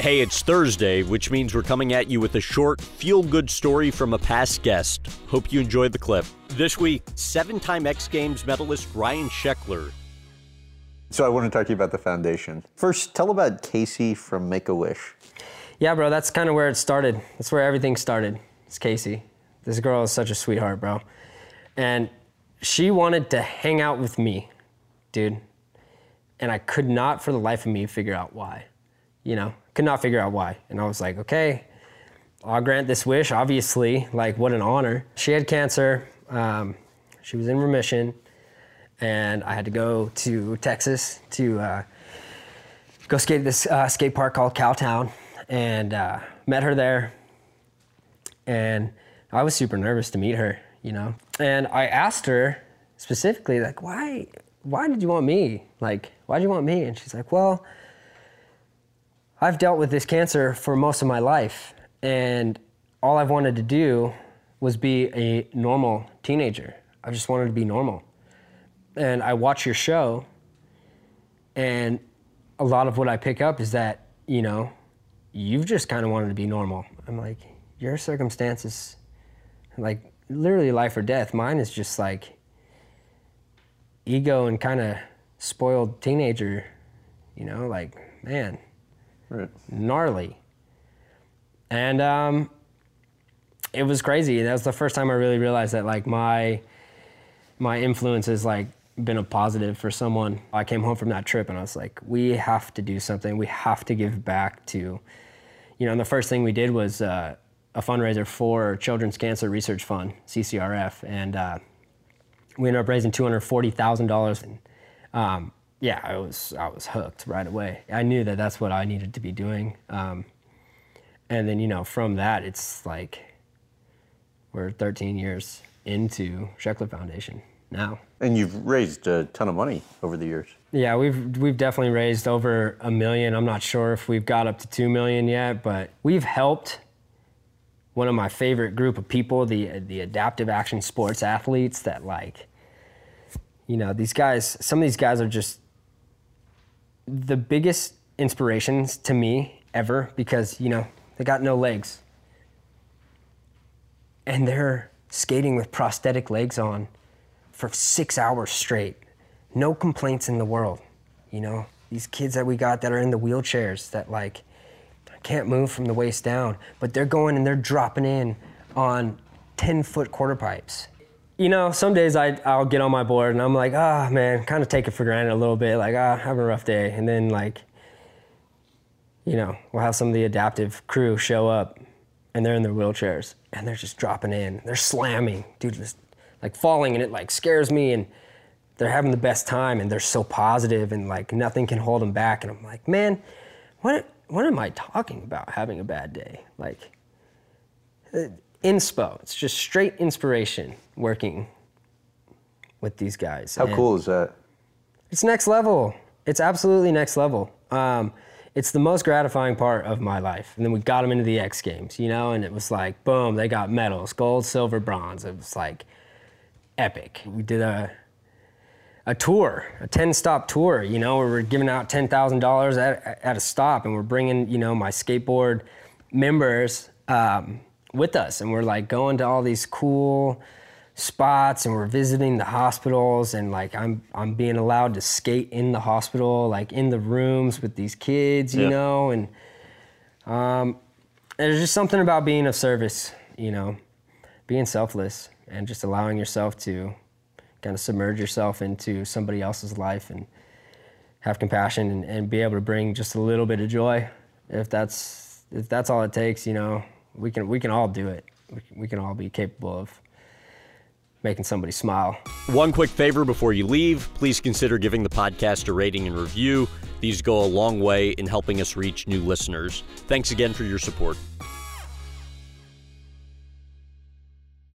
Hey, it's Thursday, which means we're coming at you with a short, feel good story from a past guest. Hope you enjoyed the clip. This week, seven time X Games medalist Ryan Sheckler. So, I want to talk to you about the foundation. First, tell about Casey from Make a Wish. Yeah, bro, that's kind of where it started. That's where everything started. It's Casey. This girl is such a sweetheart, bro. And she wanted to hang out with me, dude. And I could not for the life of me figure out why. You know, could not figure out why. And I was like, okay, I'll grant this wish, obviously. Like, what an honor. She had cancer. Um, she was in remission. And I had to go to Texas to uh, go skate at this uh, skate park called Cowtown. And uh, met her there. And I was super nervous to meet her, you know. And I asked her specifically, like, why, why did you want me? Like, why did you want me? And she's like, well, I've dealt with this cancer for most of my life, and all I've wanted to do was be a normal teenager. I just wanted to be normal. And I watch your show, and a lot of what I pick up is that, you know, you've just kind of wanted to be normal. I'm like, your circumstances, like literally life or death. Mine is just like ego and kind of spoiled teenager, you know, like, man, Right. gnarly. And um, it was crazy. That was the first time I really realized that like my my influence has like been a positive for someone. I came home from that trip and I was like, we have to do something. We have to give back to, you know. And the first thing we did was uh, a fundraiser for Children's Cancer Research Fund (CCRF), and uh, we ended up raising two hundred forty thousand dollars. Um, yeah, I was I was hooked right away. I knew that that's what I needed to be doing. Um, and then you know from that, it's like we're 13 years into Sheckler Foundation now. And you've raised a ton of money over the years. Yeah, we've we've definitely raised over a million. I'm not sure if we've got up to two million yet, but we've helped one of my favorite group of people, the the adaptive action sports athletes that like you know, these guys, some of these guys are just the biggest inspirations to me ever because, you know, they got no legs. And they're skating with prosthetic legs on for six hours straight. No complaints in the world. You know, these kids that we got that are in the wheelchairs that like can't move from the waist down, but they're going and they're dropping in on 10 foot quarter pipes. You know, some days I, I'll get on my board and I'm like, ah, man, kind of take it for granted a little bit, like, ah, having a rough day. And then, like, you know, we'll have some of the adaptive crew show up and they're in their wheelchairs and they're just dropping in. They're slamming, dude, just like falling and it like scares me and they're having the best time and they're so positive and like nothing can hold them back. And I'm like, man, what, what am I talking about having a bad day? Like, uh, inspo, it's just straight inspiration working with these guys. How And- cool is that? it's next level. It's absolutely next level. Um, it's the most gratifying part of my life. And then we got them into the X Games, you know, and it was like, boom, they got medals, gold, silver, bronze. It was like epic. We did a a tour, a 10 stop tour, you know, where we're giving out $10,000 at, at a stop and we're bringing, you know, my skateboard members um, with us. And we're like going to all these cool spots and we're visiting the hospitals and like I'm, I'm being allowed to skate in the hospital, like in the rooms with these kids, you Yeah. know, and um, there's just something about being of service, you know, being selfless and just allowing yourself to kind of submerge yourself into somebody else's life and have compassion and, and be able to bring just a little bit of joy. If that's if that's all it takes, you know, we can we can all do it. We can, we can all be capable of making somebody smile. One quick favor before you leave please consider giving the podcast a rating and review. These go a long way in helping us reach new listeners. Thanks again for your support.